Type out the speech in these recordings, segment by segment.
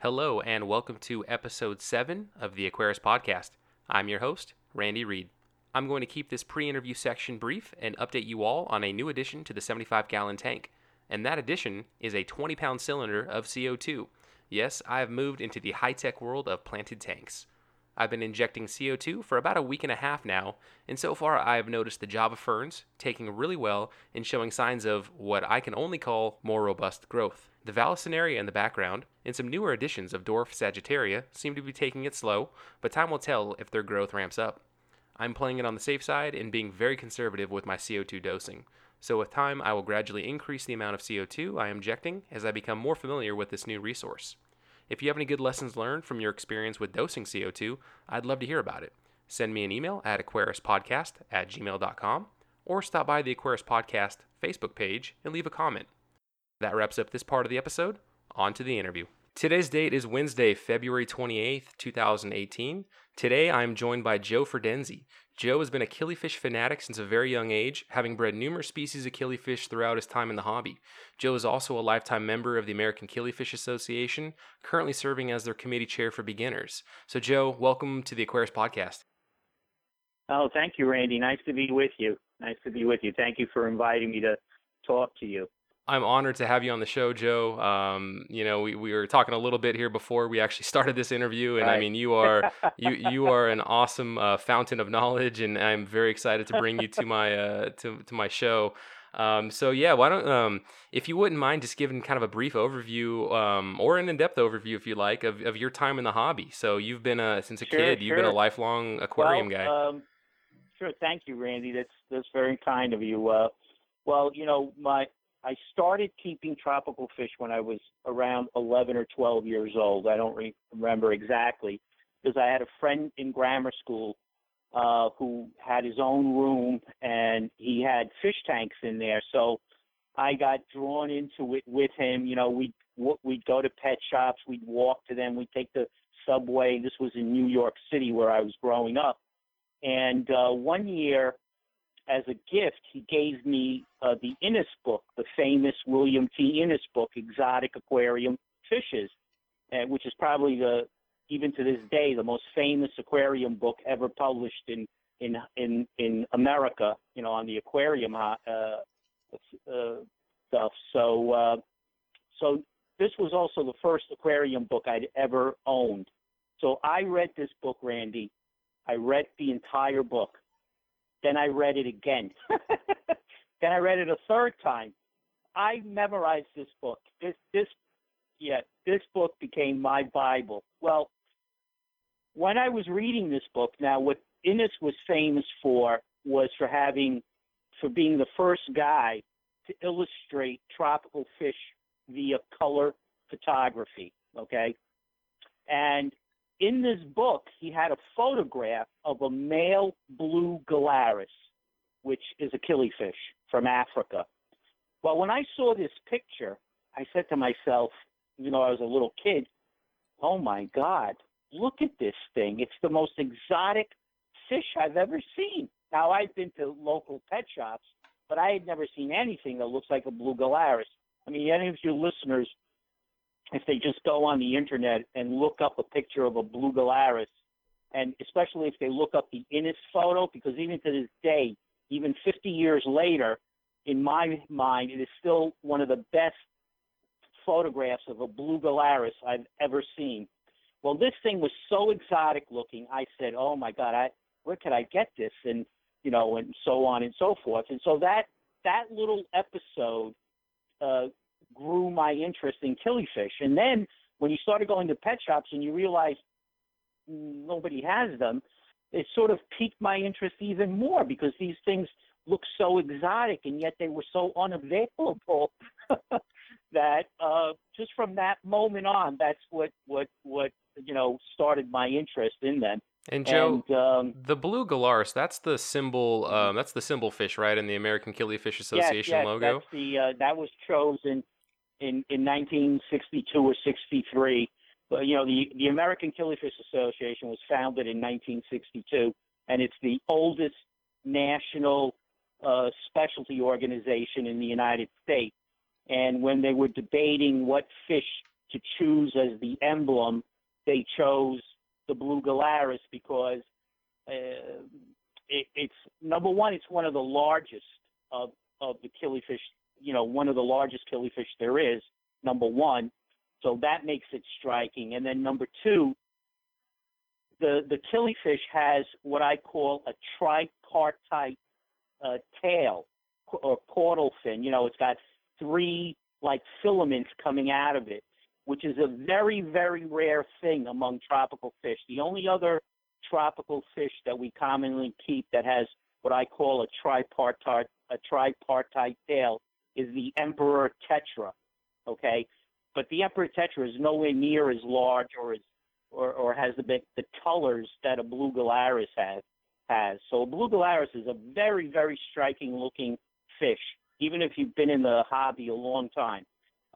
Hello, and welcome to episode 7 of the Aquarius Podcast. I'm your host, Randy Reed. I'm going to keep this pre interview section brief and update you all on a new addition to the 75 gallon tank. And that addition is a 20 pound cylinder of CO2. Yes, I have moved into the high tech world of planted tanks. I've been injecting CO2 for about a week and a half now, and so far I have noticed the Java ferns taking really well and showing signs of what I can only call more robust growth. The Vallisneria in the background and some newer additions of dwarf Sagittaria seem to be taking it slow, but time will tell if their growth ramps up. I'm playing it on the safe side and being very conservative with my CO2 dosing. So, with time, I will gradually increase the amount of CO2 I am injecting as I become more familiar with this new resource. If you have any good lessons learned from your experience with dosing CO2, I'd love to hear about it. Send me an email at aquariuspodcast at gmail.com or stop by the Aquarius Podcast Facebook page and leave a comment. That wraps up this part of the episode. On to the interview. Today's date is Wednesday, February 28th, 2018. Today I'm joined by Joe Ferdenzi. Joe has been a killifish fanatic since a very young age, having bred numerous species of killifish throughout his time in the hobby. Joe is also a lifetime member of the American Killifish Association, currently serving as their committee chair for beginners. So, Joe, welcome to the Aquarius Podcast. Oh, thank you, Randy. Nice to be with you. Nice to be with you. Thank you for inviting me to talk to you. I'm honored to have you on the show, Joe. Um, you know, we, we were talking a little bit here before we actually started this interview, and right. I mean, you are you you are an awesome uh, fountain of knowledge, and I'm very excited to bring you to my uh, to to my show. Um, so yeah, why don't um, if you wouldn't mind just giving kind of a brief overview um, or an in-depth overview, if you like, of, of your time in the hobby. So you've been a since a sure, kid, you've sure. been a lifelong aquarium well, guy. Um, sure, thank you, Randy. That's that's very kind of you. Uh, well, you know, my I started keeping tropical fish when I was around 11 or 12 years old. I don't re- remember exactly because I had a friend in grammar school uh, who had his own room and he had fish tanks in there. So I got drawn into it with him. You know, we'd we'd go to pet shops, we'd walk to them, we'd take the subway. This was in New York City where I was growing up. And uh, one year, as a gift, he gave me uh, the Innes book, the famous William T. Innes book, Exotic Aquarium Fishes, uh, which is probably the, even to this day, the most famous aquarium book ever published in in in in America. You know, on the aquarium uh, uh, stuff. So, uh, so this was also the first aquarium book I'd ever owned. So I read this book, Randy. I read the entire book. Then I read it again. then I read it a third time. I memorized this book. This this yeah, this book became my Bible. Well, when I was reading this book, now what Innes was famous for was for having for being the first guy to illustrate tropical fish via color photography. Okay. And in this book, he had a photograph of a male blue gularis, which is a killifish from Africa. Well, when I saw this picture, I said to myself, you know, I was a little kid, oh my God, look at this thing. It's the most exotic fish I've ever seen. Now, I've been to local pet shops, but I had never seen anything that looks like a blue gularis. I mean, any of your listeners if they just go on the internet and look up a picture of a blue gularis, and especially if they look up the Innes photo, because even to this day, even 50 years later, in my mind, it is still one of the best photographs of a blue gularis I've ever seen. Well, this thing was so exotic looking. I said, "Oh my God, I where could I get this?" And you know, and so on and so forth. And so that that little episode uh, grew my interest in killifish. And then when you started going to pet shops and you realized nobody has them, it sort of piqued my interest even more because these things look so exotic and yet they were so unavailable that uh, just from that moment on, that's what what what you know started my interest in them. And Joe, and, um, the blue gularis, that's the symbol. Um, that's the symbol fish, right, in the American Killifish Association yes, yes, logo. That's the uh, that was chosen in in 1962 or 63. But you know, the the American Killifish Association was founded in 1962, and it's the oldest national uh, specialty organization in the United States. And when they were debating what fish to choose as the emblem, they chose the blue Gularis because uh, it, it's number one. It's one of the largest of of the killifish. You know, one of the largest killifish there is. Number one, so that makes it striking. And then number two, the the killifish has what I call a tripartite uh, tail or caudal fin. You know, it's got three like filaments coming out of it, which is a very very rare thing among tropical fish. The only other tropical fish that we commonly keep that has what I call a tripartite a tripartite tail is the emperor tetra. Okay, but the emperor tetra is nowhere near as large or as or, or has the the colors that a blue gularis has has. So a blue gularis is a very very striking looking fish, even if you've been in the hobby a long time.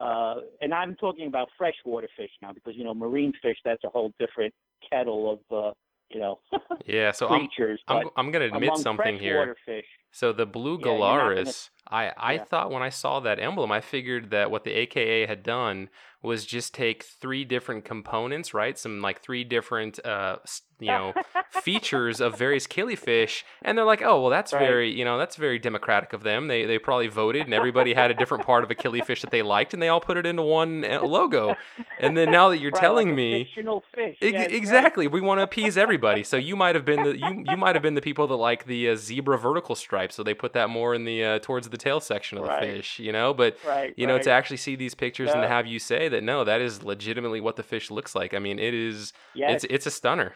Uh, and I'm talking about freshwater fish now because you know marine fish that's a whole different kettle of uh, you know yeah so creatures. I'm, I'm, I'm going to admit something here. Fish, so the blue Yeah, Gularis, gonna- I, I yeah. thought when I saw that emblem, I figured that what the AKA had done was just take three different components, right? Some like three different, uh, you know, features of various killifish, and they're like, oh, well, that's Right. very, you know, that's very democratic of them. They they probably voted, and everybody had a different part of a killifish that they liked, and they all put it into one uh, logo. And then now that you're Right, telling like me, fictional fish. Ex- Yeah, that's right. exactly. We want to appease everybody. So you might have been the you you might have been the people that like the uh, zebra vertical stripe. So they put that more in the uh, towards the tail section of the Right. fish, you know. But Right. you know, right. to actually see these pictures and to have you say that no, that is legitimately what the fish looks like. I mean, it is. yes, It's it's a stunner.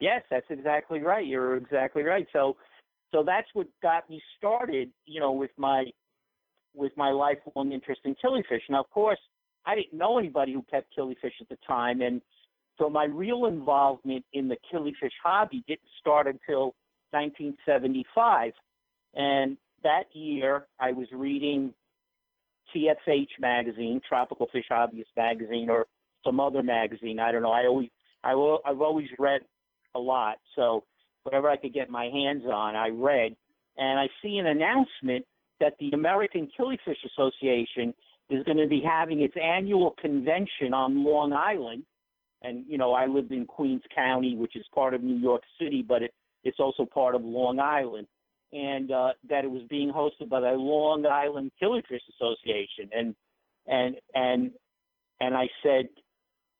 yes, that's exactly right. You're exactly right. So, so that's what got me started. You know, with my with my lifelong interest in killifish. Now, of course, I didn't know anybody who kept killifish at the time, and so my real involvement in the killifish hobby didn't start until 1975. And that year, I was reading TFH magazine, Tropical Fish Hobbyist magazine, or some other magazine. I don't know. I always, I will, I've always read a lot, so whatever I could get my hands on, I read. And I see an announcement that the American Killifish Association is going to be having its annual convention on Long Island. And you know, I lived in Queens County, which is part of New York City, but it, it's also part of Long Island and uh, that it was being hosted by the Long Island Killifish Association, and and and and I said,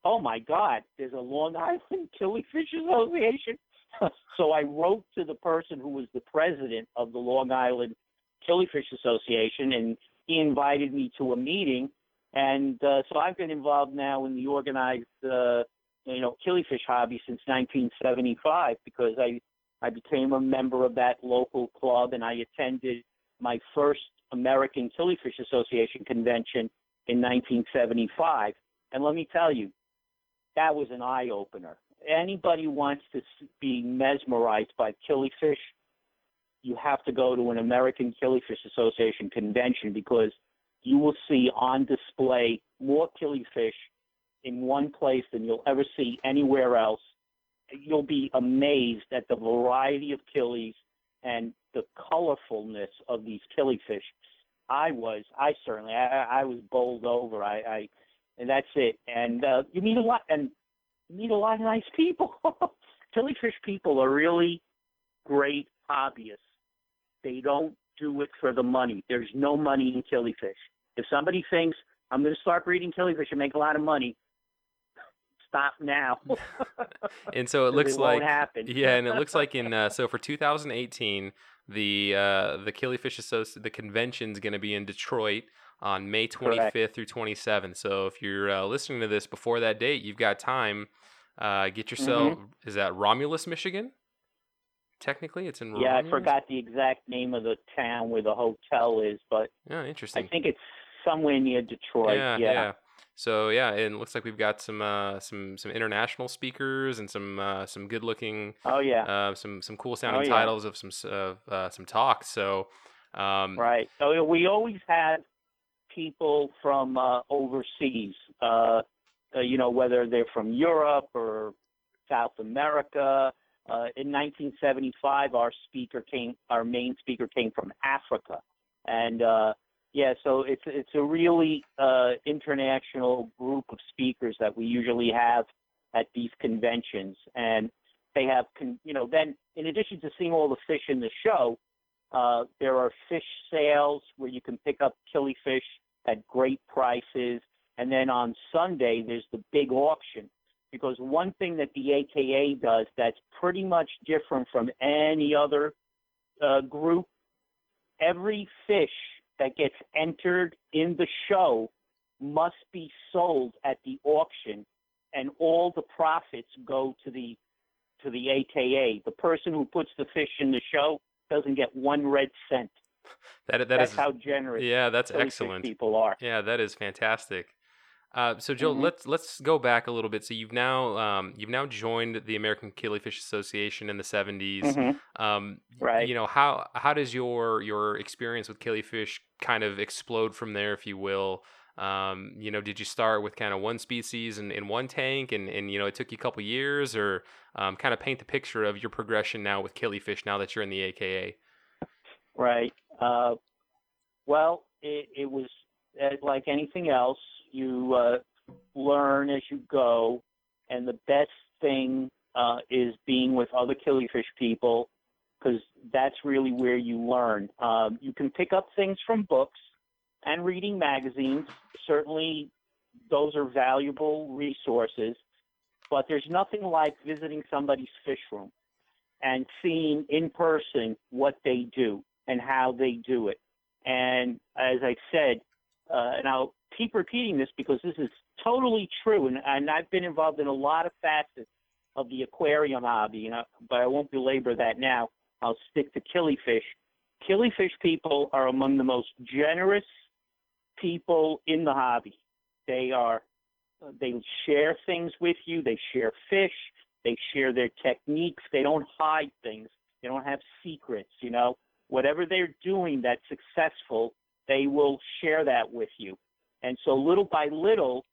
"Oh my God, there's a Long Island Killifish Association." so I wrote to the person who was the president of the Long Island Killifish Association, and he invited me to a meeting, and uh, so I've been involved now in the organized, uh, you know, killifish hobby since 1975 because I I became a member of that local club and I attended my first American Killifish Association convention in 1975. And let me tell you, that was an eye opener. Anybody wants to be mesmerized by killifish, you have to go to an American Killifish Association convention because you will see on display more killifish in one place than you'll ever see anywhere else you'll be amazed at the variety of killies and the colorfulness of these killifish. I was, I certainly, I, I was bowled over. I, I, and that's it. And uh, you meet a lot, and you meet a lot of nice people. killifish people are really great hobbyists. They don't do it for the money. There's no money in killifish. If somebody thinks I'm going to start breeding killifish and make a lot of money, stop now. And so it looks it like yeah, and it looks like in uh, so for 2018, the uh, the Killifish Associ- the convention's going to be in Detroit on May 25th Correct. through 27th. So if you're uh, listening to this before that date, you've got time. Uh, get yourself. Mm-hmm. Is that Romulus, Michigan? Technically, it's in. Yeah, I forgot the exact name of the town where the hotel is, but Yeah, interesting. I think it's somewhere near Detroit. yeah, Yeah. yeah. So yeah, and it looks like we've got some uh, some some international speakers and some uh, some good looking Oh yeah. uh, some some cool sounding Oh, yeah. titles of some uh, some talks. So um, right. So we always had people from uh, overseas. Uh, uh, you know, whether they're from Europe or South America. Uh, in 1975, our speaker came. Our main speaker came from Africa, and uh, yeah, so it's it's a really uh, international group of speakers that we usually have at these conventions, and they have, con- you know, then in addition to seeing all the fish in the show, uh, there are fish sales where you can pick up killifish at great prices, and then on Sunday there's the big auction. Because one thing that the AKA does that's pretty much different from any other uh, group, every fish that gets entered in the show must be sold at the auction and all the profits go to the to the AKA. The person who puts the fish in the show doesn't get one red cent. That that that's is- how generous yeah, that's excellent. people are. Yeah, that is fantastic. Uh, so Joe, Mhm. let's let's go back a little bit. So you've now um, you've now joined the American Killifish Association in the 70s. Mhm. Um, Right. You know how how does your your experience with killifish kind of explode from there, if you will? Um, you know, did you start with kind of one species in, in one tank, and, and you know it took you a couple years, or um, kind of paint the picture of your progression now with killifish now that you're in the AKA? Right. Uh, well, it, it was uh, like anything else. You uh, learn as you go, and the best thing uh, is being with other killifish people because that's really where you learn. Um, you can pick up things from books and reading magazines. Certainly, those are valuable resources, but there's nothing like visiting somebody's fish room and seeing in person what they do and how they do it. And as I said, uh, and I'll keep repeating this because this is totally true, and, and I've been involved in a lot of facets of the aquarium hobby, you know, but I won't belabor that now. I'll stick to killifish. Killifish people are among the most generous people in the hobby. They are, they share things with you. They share fish. They share their techniques. They don't hide things. They don't have secrets. You know, whatever they're doing that's successful, they will share that with you. And so little by little,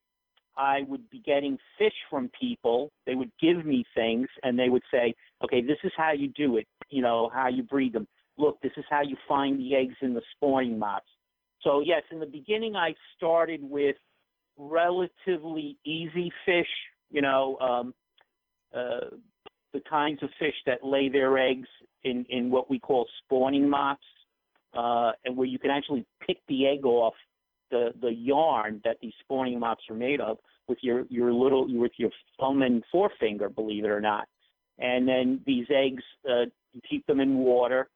I would be getting fish from people. They would give me things and they would say, okay, this is how you do it, you know, how you breed them. Look, this is how you find the eggs in the spawning mops. So, yes, in the beginning, I started with relatively easy fish, you know, um, uh, the kinds of fish that lay their eggs in, in what we call spawning mops, uh, and where you can actually pick the egg off the, the yarn that these spawning mops are made of with your, your little with your thumb and forefinger, believe it or not. And then these eggs, uh, you keep them in water,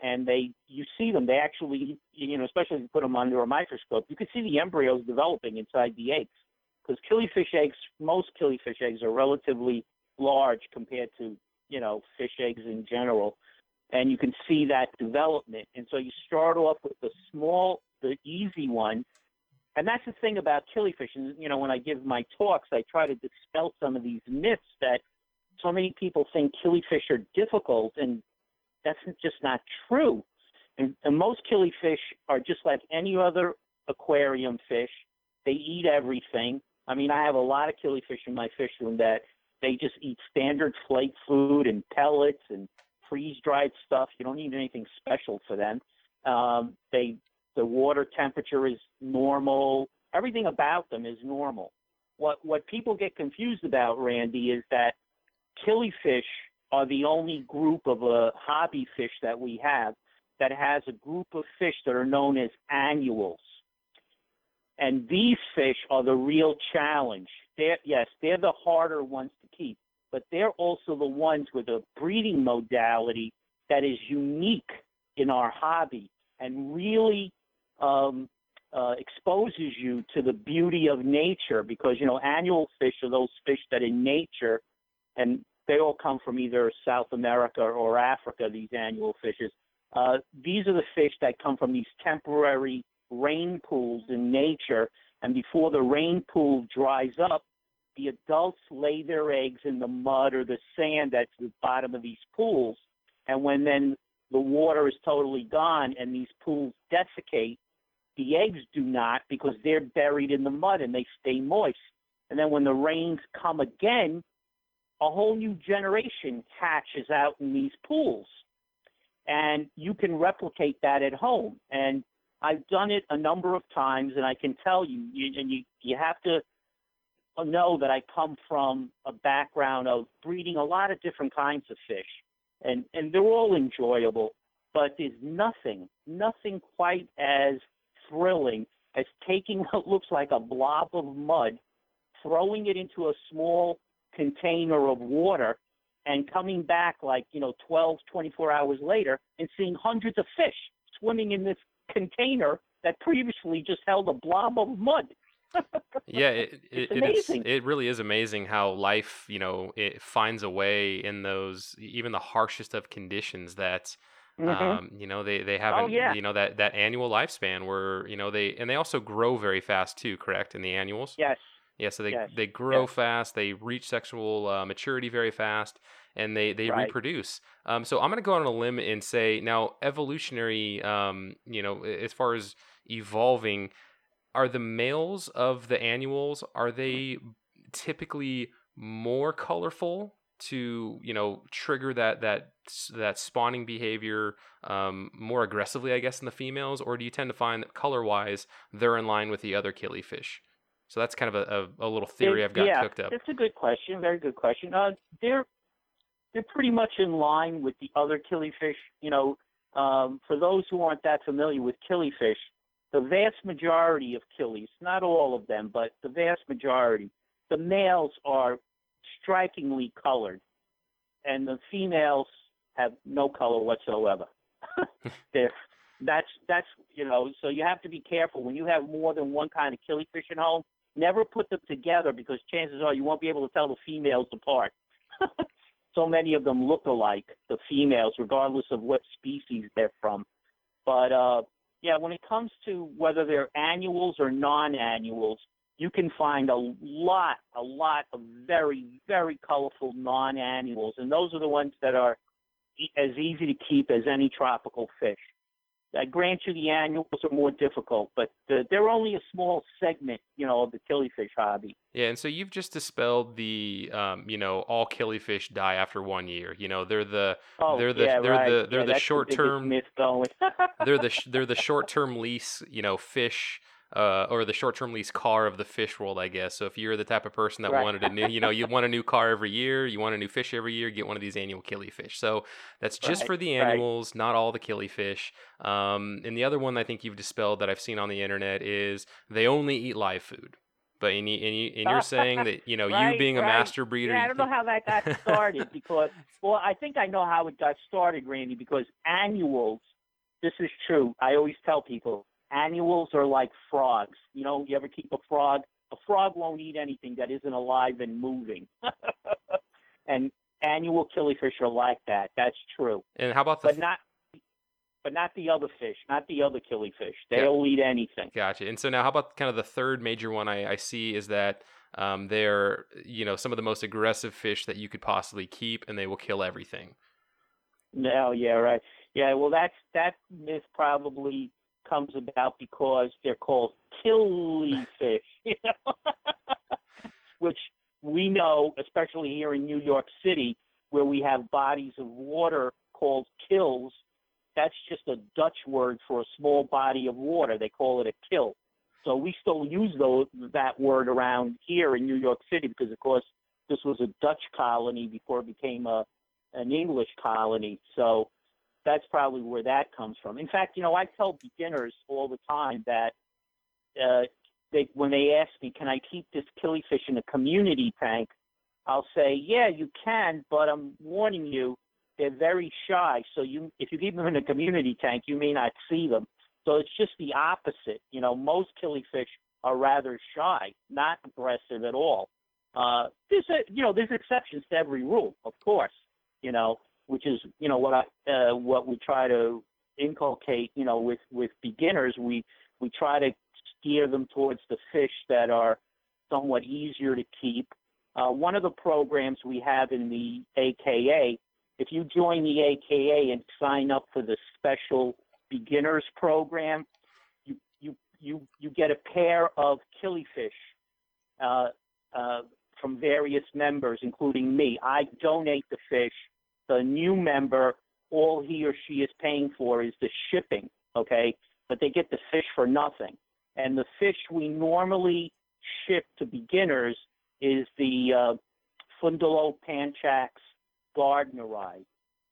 and they you see them. They actually, you know, especially if you put them under a microscope, you can see the embryos developing inside the eggs. Because killifish eggs, most killifish eggs are relatively large compared to you know fish eggs in general, and you can see that development. And so you start off with the small, the easy one, and that's the thing about killifish. And you know, when I give my talks, I try to dispel some of these myths that so many people think killifish are difficult, and that's just not true. And, and most killifish are just like any other aquarium fish. They eat everything. I mean, I have a lot of killifish in my fish room that they just eat standard flake food and pellets and freeze dried stuff. You don't need anything special for them. Um, they the water temperature is normal. Everything about them is normal. What what people get confused about, Randy, is that killifish are the only group of a hobby fish that we have that has a group of fish that are known as annuals. And these fish are the real challenge. They're, yes, they're the harder ones to keep, but they're also the ones with a breeding modality that is unique in our hobby and really um, uh, exposes you to the beauty of nature because, you know, annual fish are those fish that in nature, and they all come from either South America or Africa, these annual fishes. Uh, these are the fish that come from these temporary rain pools in nature, and before the rain pool dries up, the adults lay their eggs in the mud or the sand at the bottom of these pools. And when then the water is totally gone and these pools desiccate, the eggs do not because they're buried in the mud and they stay moist. And then when the rains come again, a whole new generation hatches out in these pools. And you can replicate that at home. And I've done it a number of times, and I can tell you, you and you, you have to know that I come from a background of breeding a lot of different kinds of fish, and and they're all enjoyable. But there's nothing, nothing quite as thrilling as taking what looks like a blob of mud, throwing it into a small container of water, and coming back like you know 12, 24 hours later and seeing hundreds of fish swimming in this container that previously just held a blob of mud. Yeah, it it, it, is, it really is amazing how life, you know, it finds a way in those even the harshest of conditions that mm-hmm. um, you know, they they have oh, yeah. you know that that annual lifespan where, you know, they and they also grow very fast too, correct? In the annuals? Yes. Yeah, so they yes. they grow yes. fast, they reach sexual uh, maturity very fast, and they they right. reproduce. Um, so I'm going to go on a limb and say now evolutionary, um, you know, as far as evolving, are the males of the annuals are they typically more colorful to you know trigger that that that spawning behavior um, more aggressively, I guess, in the females, or do you tend to find that color wise they're in line with the other killifish? So that's kind of a, a, a little theory I've got yeah, cooked up. It's a good question, very good question. Uh, they're they're pretty much in line with the other killifish. You know, um, for those who aren't that familiar with killifish, the vast majority of killies, not all of them, but the vast majority, the males are strikingly colored, and the females have no color whatsoever. That's that's you know, so you have to be careful when you have more than one kind of killifish at home. Never put them together because chances are you won't be able to tell the females apart. so many of them look alike, the females, regardless of what species they're from. But uh, yeah, when it comes to whether they're annuals or non-annuals, you can find a lot, a lot of very, very colorful non-annuals, and those are the ones that are as easy to keep as any tropical fish. I grant you the annuals are more difficult, but the, they're only a small segment, you know, of the killifish hobby. Yeah, and so you've just dispelled the, um, you know, all killifish die after one year. You know, they're the, oh, they're the, yeah, they're right. the, they're yeah, the short term. they're the, they're the short term lease, you know, fish uh, or the short-term lease car of the fish world, I guess. So if you're the type of person that right. wanted a new, you know, you want a new car every year, you want a new fish every year, get one of these annual killifish. So that's just right. for the annuals, right. not all the killifish. Um, and the other one I think you've dispelled that I've seen on the internet is they only eat live food. But and, you, and, you, and you're saying that you know you being a master breeder. Yeah, I don't know how that got started because well, I think I know how it got started, Randy. Because annuals, this is true. I always tell people Annuals are like frogs. You know, you ever keep a frog? A frog won't eat anything that isn't alive and moving. and annual killifish are like that. That's true. And how about the? But not. But not the other fish, not the other killifish. They'll yeah. eat anything. Gotcha. And so now, how about kind of the third major one I, I see is that um, they're you know some of the most aggressive fish that you could possibly keep, and they will kill everything. No, yeah, right. Yeah, well, that's that myth probably comes about because they're called killifish, you know? which we know, especially here in New York City, where we have bodies of water called kills. That's just a Dutch word for a small body of water. They call it a kill. So we still use those, that word around here in New York City because, of course, this was a Dutch colony before it became a an English colony. So that's probably where that comes from. In fact, you know, I tell beginners all the time that uh, they when they ask me, "Can I keep this killifish in a community tank?" I'll say, "Yeah, you can, but I'm warning you, they're very shy. So you, if you keep them in a community tank, you may not see them. So it's just the opposite. You know, most killifish are rather shy, not aggressive at all. Uh, there's a, you know, there's exceptions to every rule, of course. You know, which is you know what I uh, what we try to inculcate you know with with beginners we we try to steer them towards the fish that are somewhat easier to keep. Uh, one of the programs we have in the AKA, if you join the AKA and sign up for the special beginners program, you you you you get a pair of killifish uh, uh, from various members, including me. I donate the fish the new member, all he or she is paying for is the shipping, okay? But they get the fish for nothing. And the fish we normally ship to beginners is the uh, Fundulopanchax gardneri.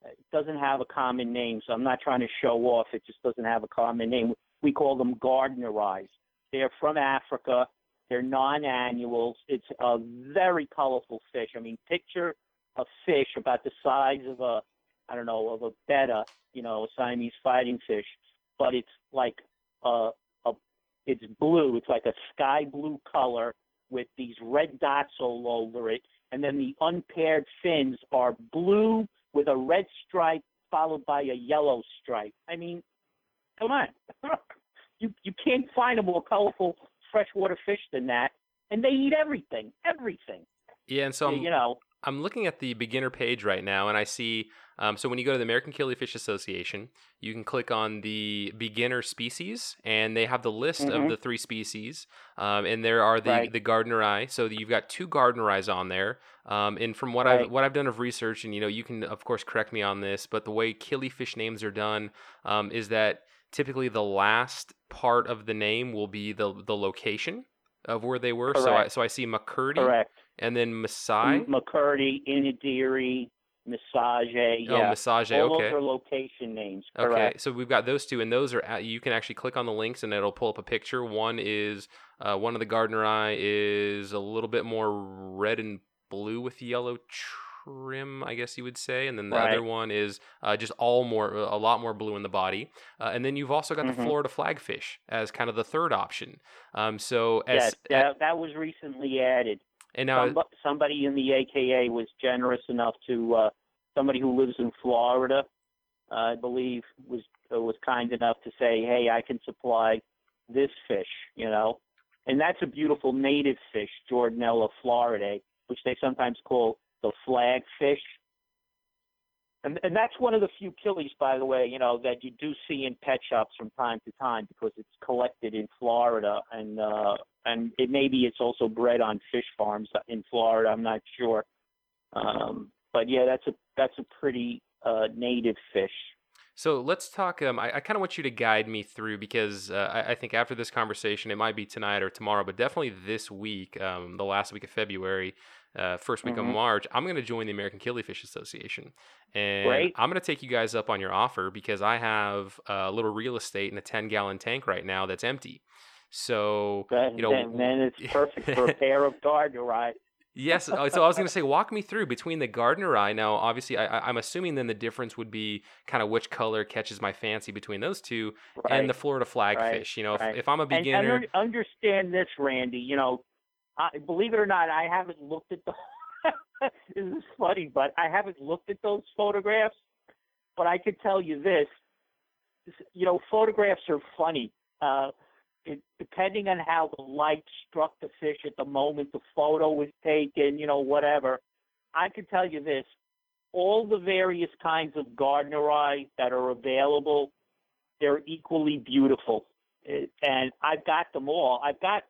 It doesn't have a common name, so I'm not trying to show off. It just doesn't have a common name. We call them gardneris. They're from Africa. They're non-annuals. It's a very colorful fish. I mean, picture a fish about the size of a, I don't know, of a betta, you know, a Siamese fighting fish, but it's like a, a, it's blue. It's like a sky blue color with these red dots all over it, and then the unpaired fins are blue with a red stripe followed by a yellow stripe. I mean, come on. you you can't find a more colorful freshwater fish than that, and they eat everything, everything. Yeah, and so you know, I'm looking at the beginner page right now, and I see. Um, so when you go to the American Killifish Association, you can click on the beginner species, and they have the list Mhm. of the three species. Um, and there are the Right. the Gardneri. So you've got two Gardneris on there. Um, and from what I've what I've done of research, and you know, you can of course correct me on this, but the way killifish names are done um, is that typically the last part of the name will be the the location of where they were. So I so I see Makurdi correct. And then Masai. Makurdi, Inadiri, Misaje. Oh, Yeah. Misaje. All Okay. those are location names. Okay, so we've got those two, and those are at, you can actually click on the links, and it'll pull up a picture. One is uh, one of the gardneri is a little bit more red and blue with yellow trim, I guess you would say, and then the other one is uh, just all more a lot more blue in the body. Uh, and then you've also got the Mhm. Florida flagfish as kind of the third option. Um, so as Yes, that, that was recently added. And now Somebo- somebody in the AKA was generous enough to uh, somebody who lives in Florida, uh, I believe, was uh, was kind enough to say, "Hey, I can supply this fish," you know, and that's a beautiful native fish, Jordanella floridae, which they sometimes call the flagfish. And, and that's one of the few killies, by the way, you know, that you do see in pet shops from time to time because it's collected in Florida, and uh, and it maybe it's also bred on fish farms in Florida. I'm not sure, um, but yeah, that's a that's a pretty uh, native fish. So let's talk. Um, I, I kind of want you to guide me through because uh, I, I think after this conversation, it might be tonight or tomorrow, but definitely this week, um, the last week of February, uh, first week of Mhm. March, I'm going to join the American Killifish Association, and Great. I'm going to take you guys up on your offer because I have a little real estate in a 10 gallon tank right now that's empty. So Then, you know, then, then it's perfect for a pair of Gardner right? Yes. uh, So I was going to say, walk me through between the gardneri. Now, obviously, I, I'm assuming then the difference would be kind of which color catches my fancy between those two Right. and the Florida flagfish. you know, right. if, if I'm a beginner, and un- understand this, Randy. You know, I, believe it or not, I haven't looked at the. this is funny, but I haven't looked at those photographs. But I could tell you this. You know, photographs are funny. Uh, it, depending on how the light struck the fish at the moment the photo was taken, you know, whatever. I can tell you this: all the various kinds of Gardneri that are available, they're equally beautiful it- and I've got them all. I've got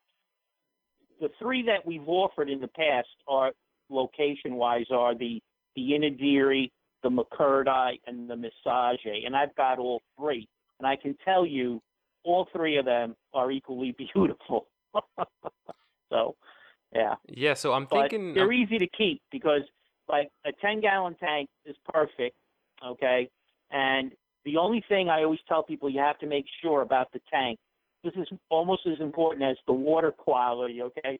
the three that we've offered in the past are location wise are the the Inadiri, the Makurdi, and the Misaje, and I've got all three. And I can tell you, all three of them are equally beautiful. so, yeah, yeah. So I'm but thinking, they're I'm- easy to keep because like a 10 gallon tank is perfect. Okay. And the only thing I always tell people you have to make sure about the tank, this is almost as important as the water quality. Okay.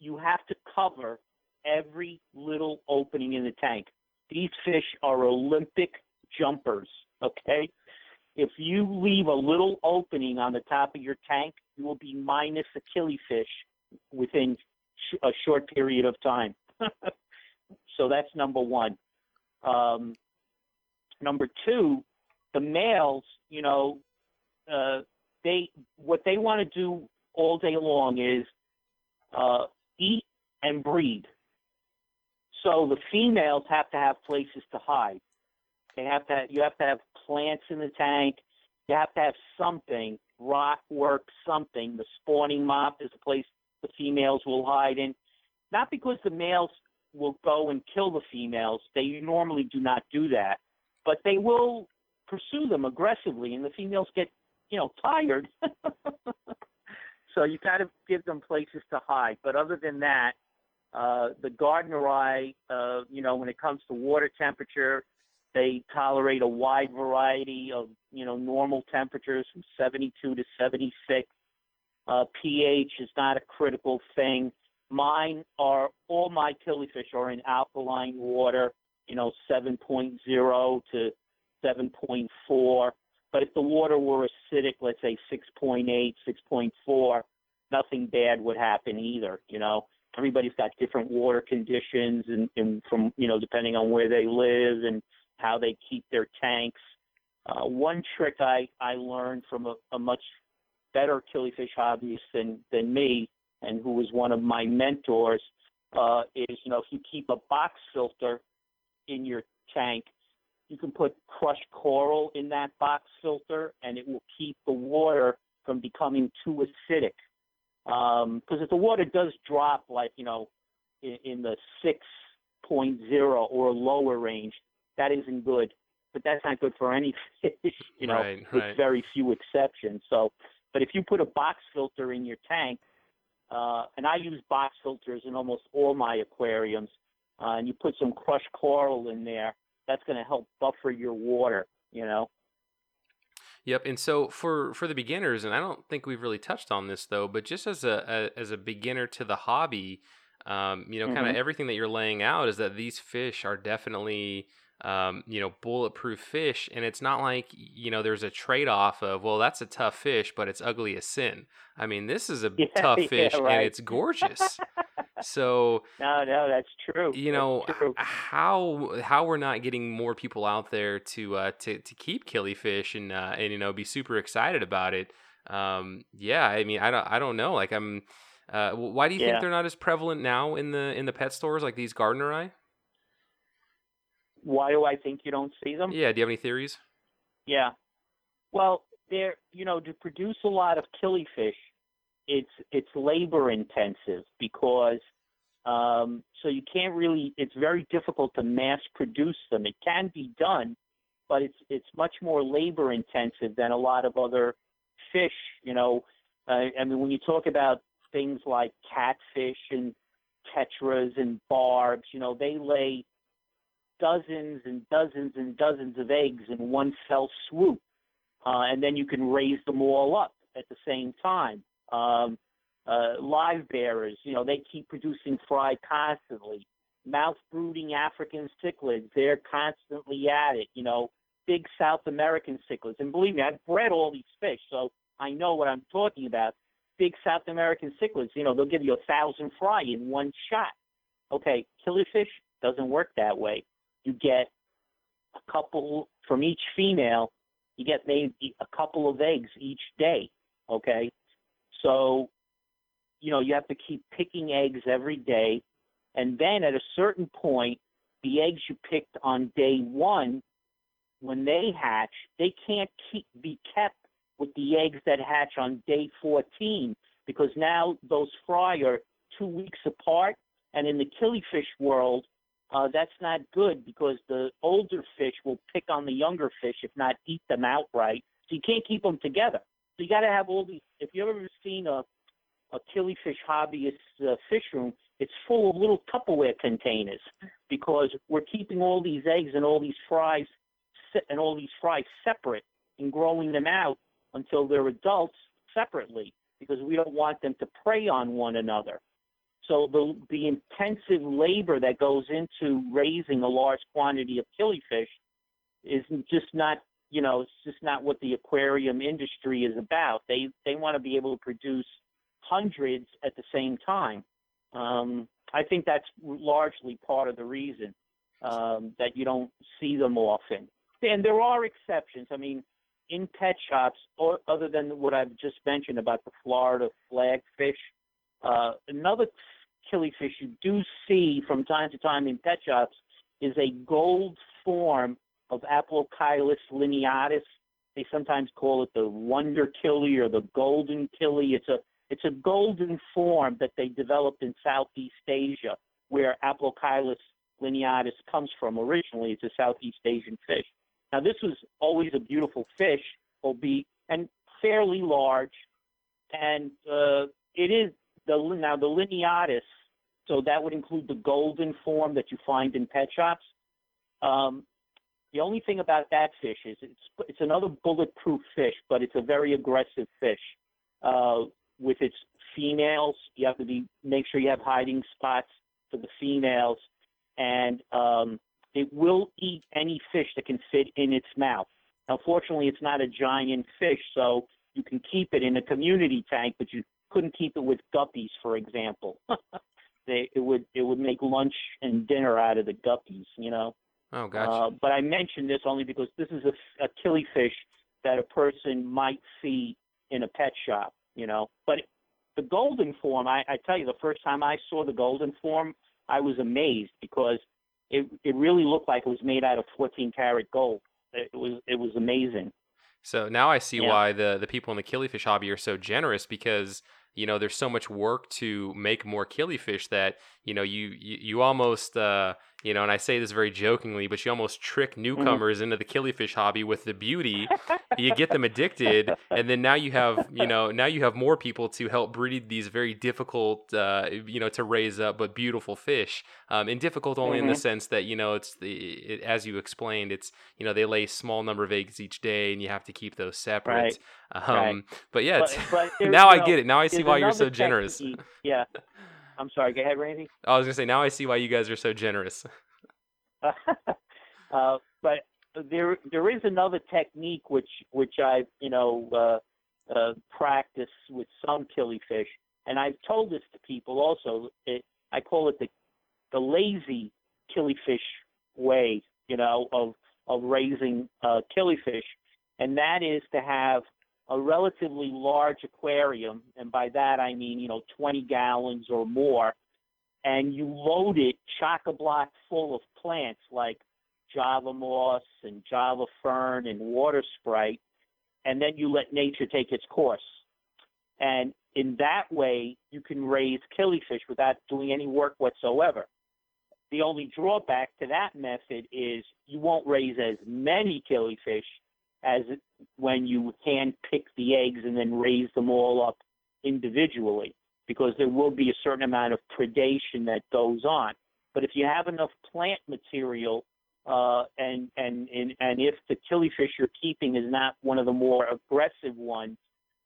You have to cover every little opening in the tank. These fish are Olympic jumpers. Okay. If you leave a little opening on the top of your tank, you will be minus a killifish within sh- a short period of time. so that's number one. Um, number two, the males, you know, uh, they what they want to do all day long is uh, eat and breed. So the females have to have places to hide. They have to. You have to have plants in the tank. You have to have something, rock work, something. The spawning mop is a place the females will hide in. Not because the males will go and kill the females. They normally do not do that, but they will pursue them aggressively, and the females get, you know, tired. so you got to give them places to hide. But other than that, Uh, the Gardneri, uh, you know, when it comes to water temperature, they tolerate a wide variety of, you know, normal temperatures from 72 to 76. Uh, pH is not a critical thing. Mine are all my killifish are in alkaline water, you know, 7.0 to 7.4. But if the water were acidic, let's say 6.8, 6.4, nothing bad would happen either. You know, everybody's got different water conditions, and, and from you know, depending on where they live and how they keep their tanks. Uh, one trick I I learned from a, a much better killifish hobbyist than than me, and who was one of my mentors, uh, is you know if you keep a box filter in your tank, you can put crushed coral in that box filter, and it will keep the water from becoming too acidic. Because um, if the water does drop, like you know, in, in the 6.0 or lower range, that isn't good. But that's not good for any fish, you know, right, with right. very few exceptions. So, but if you put a box filter in your tank, uh, and I use box filters in almost all my aquariums, uh, and you put some crushed coral in there, that's going to help buffer your water. You know. Yep. And so for for the beginners, and I don't think we've really touched on this though, but just as a, a as a beginner to the hobby, um, you know, kind of everything that you're laying out is that these fish are definitely um, you know, bulletproof fish, and it's not like you know there's a trade off of well, that's a tough fish, but it's ugly as sin. I mean, this is a Yeah, tough yeah, fish, and it's gorgeous. So No, no, that's true. you know true. how how we're not getting more people out there to uh to to keep killifish and uh and you know be super excited about it um yeah i mean i don't i don't know like i'm uh why do you think they're not as prevalent now in the in the pet stores like these gardneri Why do I think you don't see them? yeah do you have any theories Yeah. Well, they're you know to produce a lot of killifish, it's it's labor intensive because um, so you can't really. It's very difficult to mass produce them. It can be done, but it's it's much more labor intensive than a lot of other fish. You know, uh, I mean when you talk about things like catfish and tetras and barbs, you know they lay dozens and dozens and dozens of eggs in one fell swoop, uh, and then you can raise them all up at the same time. Um, uh, live bearers, you know, they keep producing fry constantly. Mouth brooding African cichlids, they're constantly at it. You know, big South American cichlids, and believe me, I've bred all these fish, so I know what I'm talking about. Big South American cichlids, you know, they'll give you a thousand fry in one shot. Okay, killifish doesn't work that way you get a couple from each female you get maybe a couple of eggs each day okay so you know you have to keep picking eggs every day and then at a certain point the eggs you picked on day one when they hatch they can't keep be kept with the eggs that hatch on day 14 because now those fry are two weeks apart and in the killifish world uh, that's not good because the older fish will pick on the younger fish, if not eat them outright. So you can't keep them together. So you got to have all these. If you've ever seen a a killifish hobbyist uh, fish room, it's full of little Tupperware containers because we're keeping all these eggs and all these fries se- and all these fries separate and growing them out until they're adults separately because we don't want them to prey on one another. So the the intensive labor that goes into raising a large quantity of killifish is just not you know it's just not what the aquarium industry is about. They they want to be able to produce hundreds at the same time. Um, I think that's largely part of the reason um, that you don't see them often. And there are exceptions. I mean, in pet shops, or other than what I've just mentioned about the Florida flagfish, uh, another killifish you do see from time to time in pet shops is a gold form of Aplocheilus lineatus. They sometimes call it the wonder killie or the golden killie. It's a it's a golden form that they developed in Southeast Asia, where Aplocheilus lineatus comes from originally. It's a Southeast Asian fish. Now this was always a beautiful fish, albeit and fairly large, and uh, it is the now the lineatus So that would include the golden form that you find in pet shops. Um, the only thing about that fish is it's it's another bulletproof fish, but it's a very aggressive fish. Uh, with its females, you have to be make sure you have hiding spots for the females, and um, it will eat any fish that can fit in its mouth. Now, fortunately, it's not a giant fish, so you can keep it in a community tank, but you couldn't keep it with guppies, for example. they, it would it would make lunch and dinner out of the guppies, you know. Oh, gotcha. Uh, but I mention this only because this is a, a killifish that a person might see in a pet shop, you know. But the golden form, I, I tell you, the first time I saw the golden form, I was amazed because it it really looked like it was made out of 14 karat gold. It was it was amazing. So now I see Yeah. why the the people in the killifish hobby are so generous because you know there's so much work to make more killifish that you know you you, you almost uh, you know and I say this very jokingly but you almost trick newcomers into the killifish hobby with the beauty you get them addicted and then now you have you know now you have more people to help breed these very difficult uh, you know to raise up but beautiful fish um, and difficult only in the Mhm. sense that you know it's the it, as you explained it's you know they lay small number of eggs each day and you have to keep those separate Right, um, right. but yeah But, it's, but there- now I know, get it now I see why you're so generous Yeah. I'm sorry. Go ahead, Randy. I was gonna say now I see why you guys are so generous uh, but there there is another technique which which I you know uh, uh, practice with some killifish, and I've told this to people also. It, I call it the the lazy killifish way, you know, of of raising uh, killifish, and that is to have a relatively large aquarium, and by that I mean you know 20 gallons or more, and you load it chock a block full of plants like Java moss and Java fern and water sprite, and then you let nature take its course. And in that way, you can raise killifish without doing any work whatsoever. The only drawback to that method is you won't raise as many killifish as when you hand pick the eggs and then raise them all up individually, because there will be a certain amount of predation that goes on. But if you have enough plant material uh, and, and and and if the killifish you're keeping is not one of the more aggressive ones,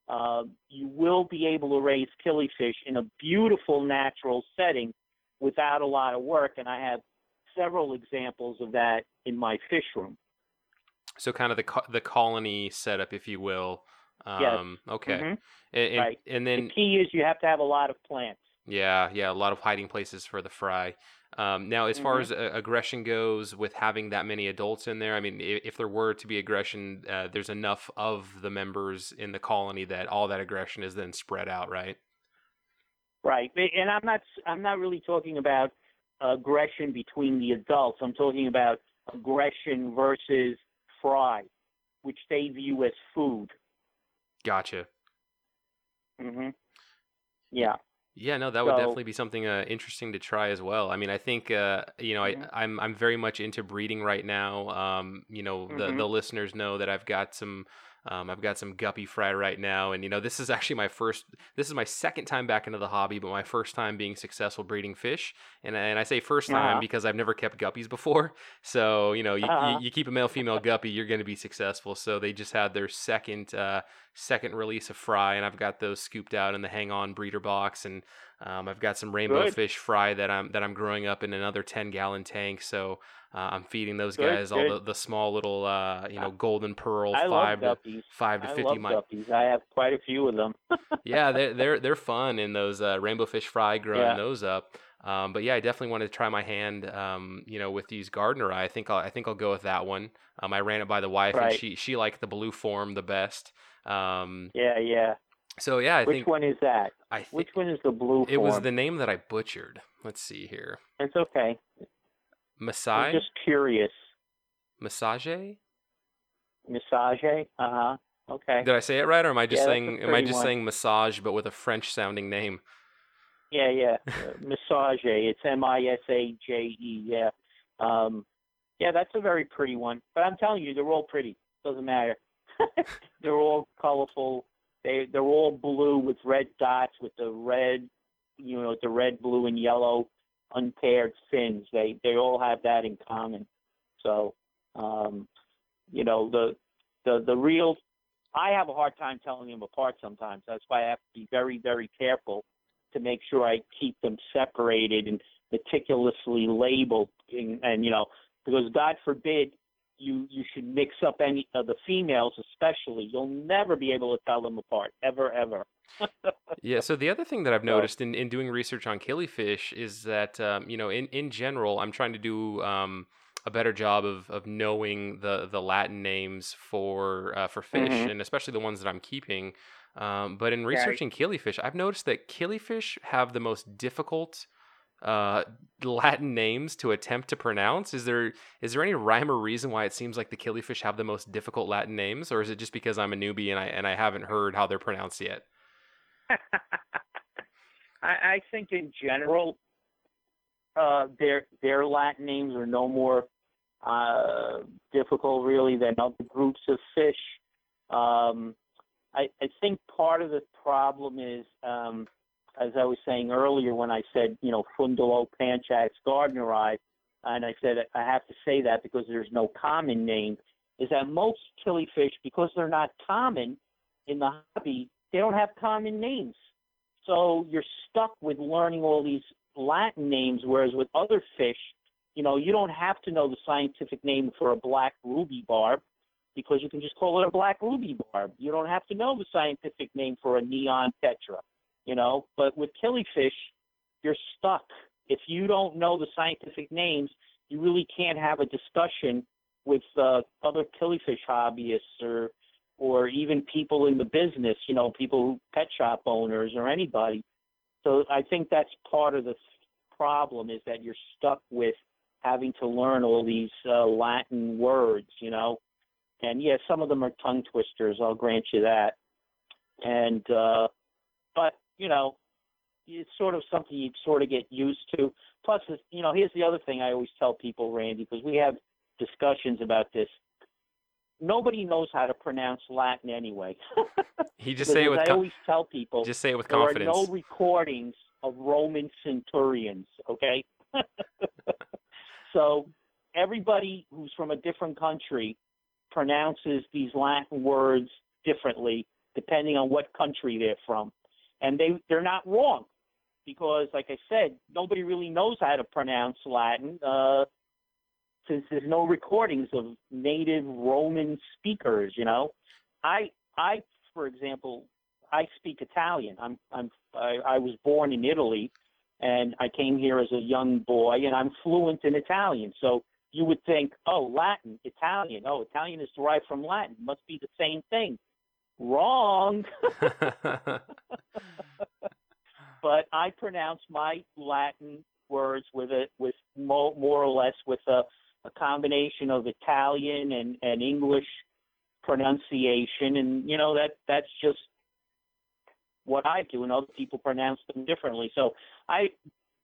uh, you will be able to raise killifish in a beautiful natural setting without a lot of work. And I have several examples of that in my fish room. So kind of the co- the colony setup if you will Yes. um, okay Mhm. and, and, Right. and then The key is you have to have a lot of plants. Yeah, yeah, a lot of hiding places for the fry. Um, now, as far Mhm. as uh, aggression goes, with having that many adults in there, I mean, if, if there were to be aggression, uh, there's enough of the members in the colony that all that aggression is then spread out, right? Right, and I'm not I'm not really talking about aggression between the adults. I'm talking about aggression versus fry, which they view as food. Gotcha. hmm Yeah, Yeah, no, that would So- definitely be something uh, interesting to try as well. I mean, I think uh, you know, Mhm. I, I'm I'm very much into breeding right now. Um, you know, the Mhm. the listeners know that I've got some. Um, I've got some guppy fry right now, and you know this is actually my first. This is my second time back into the hobby, but my first time being successful breeding fish. And and I say first time Uh-huh. because I've never kept guppies before. So you know, you, Uh-huh. you, you keep a male female guppy, you're going to be successful. So they just had their second uh, second release of fry, and I've got those scooped out in the hang on breeder box, and um, I've got some rainbow Good. fish fry that I'm that I'm growing up in another ten gallon tank. So uh, I'm feeding those Good, guys all the, the small little uh, you know golden pearl I five to five to I fifty love mi-. I have quite a few of them. yeah, they're they're they're fun in those uh, rainbow fish fry growing Yeah. those up. Um, but yeah, I definitely wanted to try my hand, um, you know, with these gardneri. I think I'll, I think I'll go with that one. Um, I ran it by the wife, and she she liked the blue form the best. Um, Yeah, yeah. so yeah, I Which one is that? I think Which one is the blue one? it was the name that I butchered. Let's see here, It's okay. Masai, I'm just curious. Massage. Massage? Uh huh. Okay. Did I say it right, or am I just Yeah, saying am I just one. saying massage but with a French sounding name? Yeah, yeah. Uh, Massage. It's M I S A J E. Yeah. Um, yeah, that's a very pretty one. But I'm telling you, they're all pretty. Doesn't matter. they're all colorful. They they're all blue with red dots with the red you know, the red, blue, and yellow unpaired fins. They they all have that in common. So, um, you know, the the the real. I have a hard time telling them apart sometimes. That's why I have to be very very careful to make sure I keep them separated and meticulously labeled. And, and you know, because God forbid you you should mix up any of the females especially you'll never be able to tell them apart ever ever yeah so the other thing that i've noticed in, in doing research on killifish is that um, you know in, in general i'm trying to do um, a better job of, of knowing the, the latin names for uh, for fish mm-hmm. and especially the ones that i'm keeping um, but in researching right. killifish i've noticed that killifish have the most difficult uh, Latin names to attempt to pronounce? Is there is there any rhyme or reason why it seems like the killifish have the most difficult Latin names, or is it just because I'm a newbie and I and I haven't heard how they're pronounced yet? I, I think in general, uh, their their Latin names are no more uh, difficult really than other groups of fish. Um, I, I think part of the problem is um, as I was saying earlier when I said, you know, Fundulo, Panchax, Gardneri, and I said I have to say that because there's no common name, is that most killifish, because they're not common in the hobby, they don't have common names. So you're stuck with learning all these Latin names, whereas with other fish, you know, you don't have to know the scientific name for a black ruby barb because you can just call it a black ruby barb. You don't have to know the scientific name for a neon tetra you know. But with killifish, you're stuck. If you don't know the scientific names, you really can't have a discussion with uh, other killifish hobbyists or or even people in the business, you know, people pet shop owners or anybody. So I think that's part of the problem is that you're stuck with having to learn all these uh, Latin words, you know. And yeah, some of them are tongue twisters. I'll grant you that. And uh, but you know, it's sort of something you sort of get used to. Plus, you know, here's the other thing I always tell people, Randy, because we have discussions about this. Nobody knows how to pronounce Latin anyway. he just say it with. I always tell people. Just say it with there confidence. There are no recordings of Roman centurions. Okay. so everybody who's from a different country pronounces these Latin words differently depending on what country they're from and they they're not wrong because, like I said, nobody really knows how to pronounce Latin uh, since there's no recordings of native Roman speakers. You know, I I for example, I speak Italian. I'm I'm I, I was born in Italy, and I came here as a young boy, and I'm fluent in Italian. So you would think, oh, Latin, Italian. Oh, Italian is derived from Latin. Must be the same thing. Wrong. but I pronounce my Latin words with a with more, more or less with a, a combination of Italian and, and English pronunciation, and you know that that's just what I do, and other people pronounce them differently. So I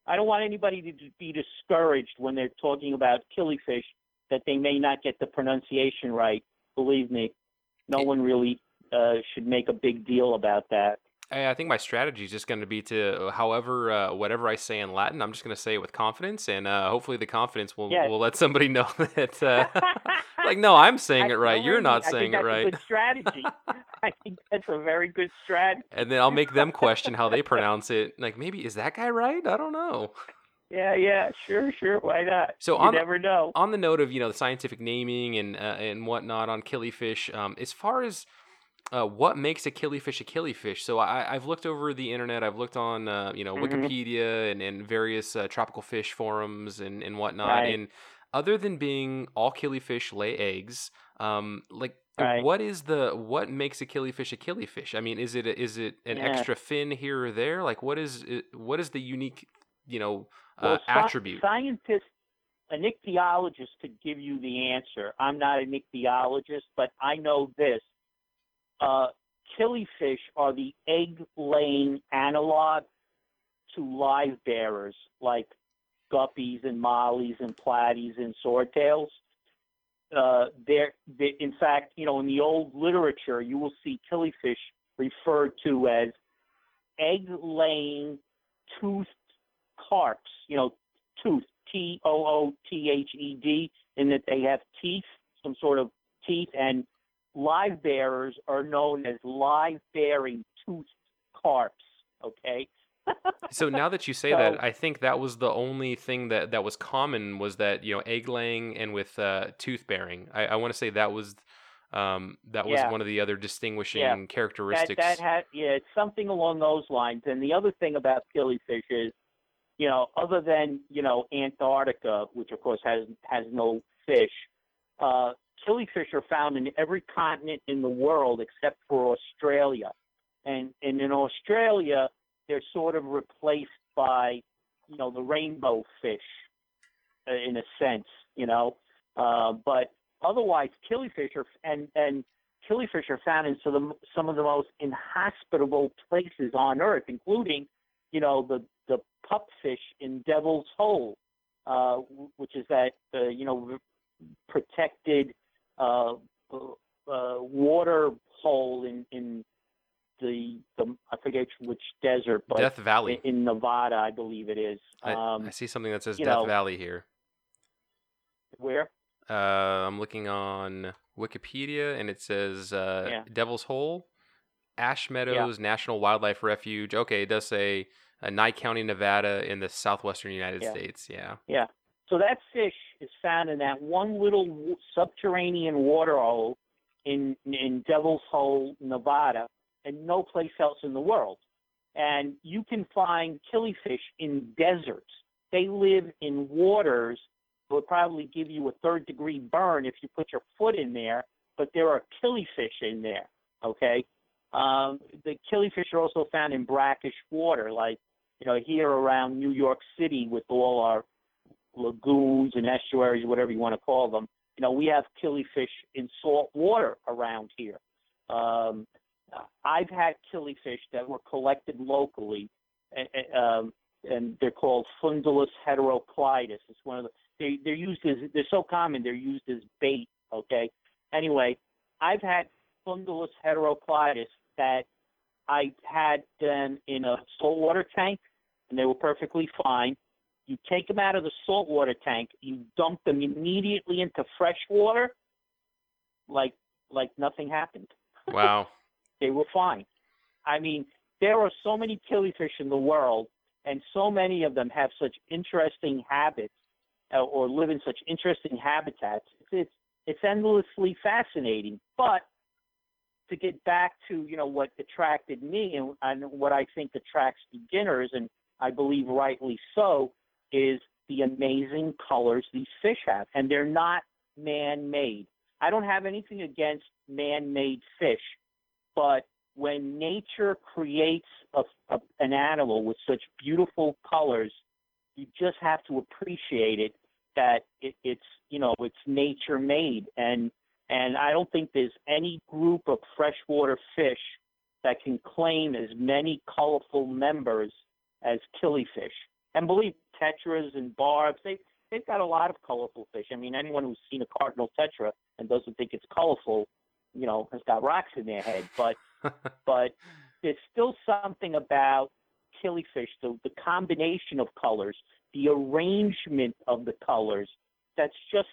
I don't want anybody to be discouraged when they're talking about killifish that they may not get the pronunciation right. Believe me, no eh, one really uh, should make a big deal about that. I think my strategy is just going to be to, however, uh, whatever I say in Latin, I'm just going to say it with confidence, and uh, hopefully the confidence will yes. will let somebody know that, uh, like, no, I'm saying it right. You're not saying it right. good strategy. I think that's a very good strategy. And then I'll make them question how they pronounce it. Like, maybe is that guy right? I don't know. Yeah, yeah, sure, sure. Why not? So you on never know. On the note of you know the scientific naming and uh, and whatnot on killifish, um, as far as uh, what makes a killifish a killifish? So I, have looked over the internet. I've looked on uh, you know mm-hmm. Wikipedia and, and various uh, tropical fish forums and, and whatnot. Right. And other than being all killifish lay eggs, um, like right. what is the what makes a killifish a killifish? I mean, is it a, is it an yeah. extra fin here or there? Like what is what is the unique you know well, attribute? Scientists an ichthyologist could give you the answer. I'm not an ichthyologist, but I know this uh, killifish are the egg-laying analog to live bearers like guppies and mollies and platies and swordtails. Uh, they're, they, in fact, you know, in the old literature, you will see killifish referred to as egg-laying toothed carps. You know, tooth T O O T H E D, in that they have teeth, some sort of teeth, and live bearers are known as live bearing toothed carps. Okay. so now that you say So- that, I think that was the only thing that, that was common was that you know egg laying and with uh, tooth bearing. I, I want to say that was um, that was Yeah. one of the other distinguishing that characteristics. that had yeah, it's something along those lines. And the other thing about killifish is, you know, other than you know Antarctica, which of course has has no fish, uh, killifish are found in every continent in the world except for Australia. And and in Australia, they're sort of replaced by, you know, the rainbow fish, uh, in a sense, you know. Uh, but otherwise, killifish are and and killifish are found in some of the, some of the most inhospitable places on Earth, including, you know, the the pupfish in Devil's Hole, uh, which is that uh, you know protected uh, uh, water hole in in the the I forget which desert, but Death Valley. in, in Nevada, I believe it is. I, Um, I see something that says Death know- Valley here. where? Uh, I'm looking on Wikipedia and it says uh, Yeah. Devil's Hole, Ash Meadows National Wildlife Refuge. Okay, it does say uh, Nye County, Nevada, in the southwestern United Yeah. States. Yeah. Yeah. So that fish is found in that one little subterranean water hole in in Devil's Hole, Nevada, and no place else in the world. And you can find killifish in deserts. They live in waters that would probably give you a third degree burn if you put your foot in there, but there are killifish in there. Okay. Um, the killifish are also found in brackish water, like you know here around New York City with all our lagoons and estuaries, whatever you want to call them. You know, we have killifish in salt water around here. Um, I've had killifish that were collected locally, and, um, and they're called Fundulus heteroclitus. It's one of the they they're used as they're so common they're used as bait. Okay. Anyway, I've had Fundulus heteroclitus that I had them in a saltwater tank, and they were perfectly fine. You take them out of the saltwater tank, you dump them immediately into fresh water, like like nothing happened. Wow. They were fine. I mean, there are so many killifish in the world, and so many of them have such interesting habits uh, or live in such interesting habitats. It's, it's it's endlessly fascinating. But to get back to you know what attracted me and, and what I think attracts beginners, and I believe rightly so, is the amazing colors these fish have, and they're not man-made. I don't have anything against man-made fish, but when nature creates a, a, an animal with such beautiful colors, you just have to appreciate it that it, it's you know it's nature made and and I don't think there's any group of freshwater fish that can claim as many colorful members as killifish. And believe tetras and barbs, they they've got a lot of colorful fish. I mean, anyone who's seen a cardinal tetra and doesn't think it's colorful, you know, has got rocks in their head. But but there's still something about killifish, the, the combination of colors, the arrangement of the colors, that's just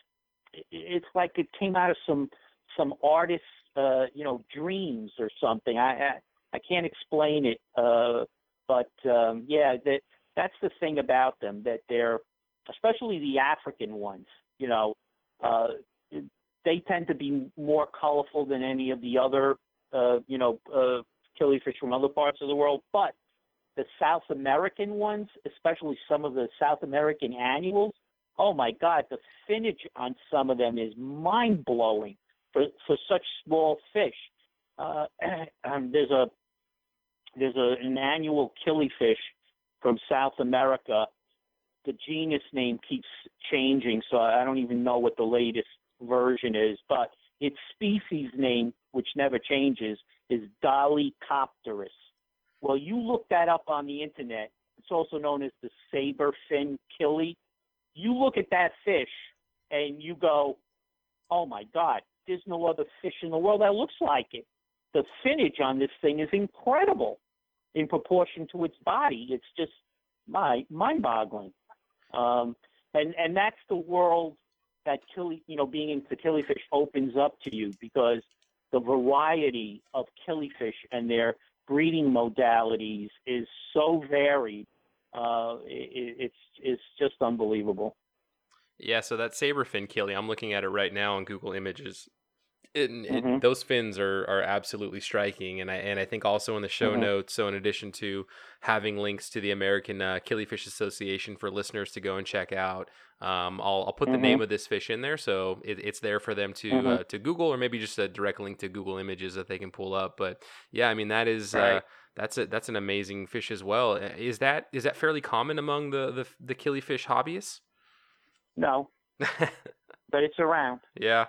it's like it came out of some some artist's uh, you know dreams or something. I I, I can't explain it, uh, but um, yeah, that that's the thing about them that they're especially the African ones. You know, uh, they tend to be more colorful than any of the other uh, you know uh, killifish from other parts of the world, but the South American ones, especially some of the South American annuals, oh my God, the finish on some of them is mind blowing for for such small fish. Uh, um, there's a there's a, an annual killifish from South America. The genus name keeps changing, so I don't even know what the latest version is. But its species name, which never changes, is Dolichopterus. Well, you look that up on the internet. It's also known as the saber fin killie. You look at that fish and you go, "Oh my God, there's no other fish in the world that looks like it." The finnage on this thing is incredible in proportion to its body. It's just mind-boggling. Um, and and that's the world that killie, you know, being into killifish opens up to you because the variety of killifish and their breeding modalities is so varied. Uh, it, it's it's just unbelievable. Yeah, so that saberfin killie, I'm looking at it right now on Google Images. It, it, those fins are, are absolutely striking, and I and I think also in the show Mhm. notes. So in addition to having links to the American uh, Killifish Association for listeners to go and check out, um, I'll I'll put the Mhm. name of this fish in there, so it, it's there for them to Mhm. uh, to Google or maybe just a direct link to Google Images that they can pull up. But yeah, I mean that is uh, that's a that's an amazing fish as well. Uh, Is that is that fairly common among the the, the killifish hobbyists? No, but it's around. yeah.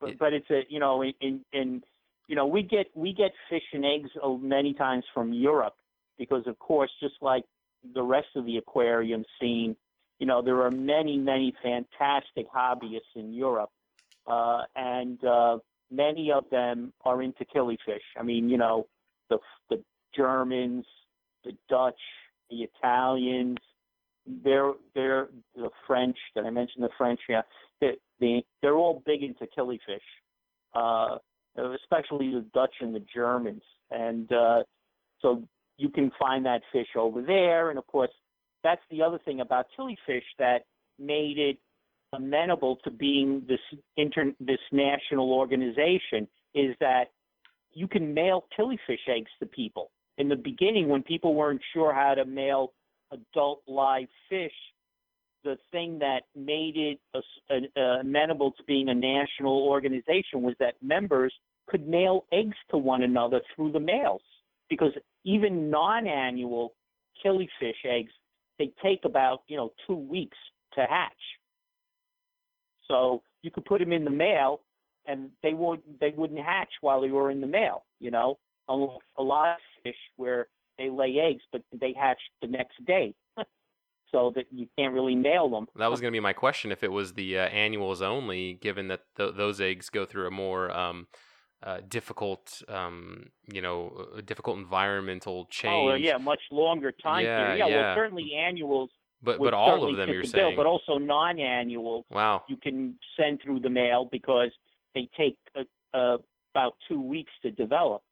But but it's a you know in, in you know we get we get fish and eggs uh, many times from Europe because of course just like the rest of the aquarium scene you know there are many many fantastic hobbyists in Europe uh, and uh, many of them are into killifish. I mean you know the the Germans the Dutch the Italians they're they're the French did I mention the French yeah they, they they're all big into killifish, uh, especially the Dutch and the Germans, and uh, so you can find that fish over there. And of course, that's the other thing about killifish that made it amenable to being this inter this national organization is that you can mail killifish eggs to people. In the beginning, when people weren't sure how to mail adult live fish, the thing that made it a, a, a uh, amenable to being a national organization was that members could mail eggs to one another through the mails. Because even non-annual killifish eggs they take about you know two weeks to hatch. So you could put them in the mail and they would they wouldn't hatch while they were in the mail you know? A lot of fish where they lay eggs but they hatch the next day so that you can't really mail them. That was going to be my question if it was the uh, annuals only, given that th- those eggs go through a more um, uh, difficult, um, you know, a difficult environmental change. Oh, yeah, much longer time Yeah, period. Yeah, yeah. well, certainly annuals. but but all of them, you're the bill, saying. but also non-annuals wow. you can send through the mail because they take uh, uh, about two weeks to develop.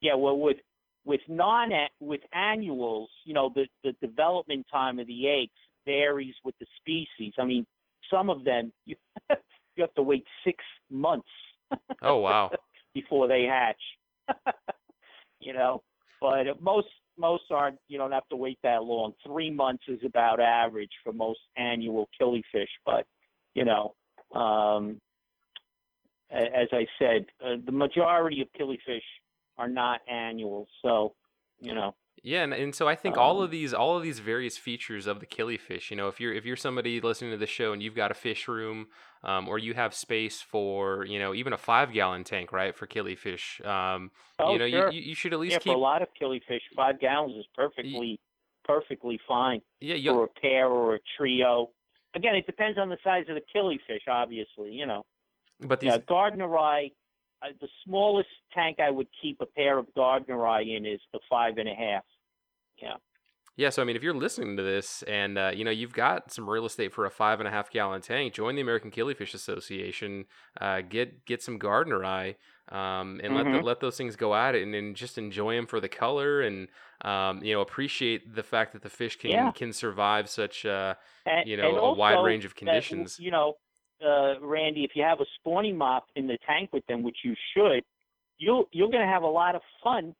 Yeah, well, with with non with annuals, you know, the the development time of the eggs varies with the species. I mean, some of them you you have to wait six months Oh wow. before they hatch. you know, but most most aren't. You don't have to wait that long. Three months is about average for most annual killifish. But you know, um, as I said, uh, the majority of killifish are not annual. So, you know, Yeah, and, and so I think all Um, of these all of these various features of the killifish, you know, if you're if you're somebody listening to the show and you've got a fish room, um, or you have space for, you know, even a five gallon tank, right, for killifish, um, oh you know, sure, you, you should at least yeah, keep for a lot of killifish, five gallons is perfectly perfectly fine. yeah, you, for a pair or a trio. Again, it depends on the size of the killifish, obviously. You know, but these yeah, Gardneri, the smallest tank I would keep a pair of Gardneri in is the five and a half. Yeah. Yeah, so I mean, if you're listening to this and uh, you know you've got some real estate for a five and a half gallon tank, join the American Killifish Association. Uh, get get some gardneri, um, and let the, Mhm. let those things go at it, and, and just enjoy them for the color, and um, you know appreciate the fact that the fish can Yeah. can survive such uh, And, you know a wide range of that, conditions. you know, uh, Randy, if you have a spawning mop in the tank with them, which you should, you'll you're going to have a lot of fun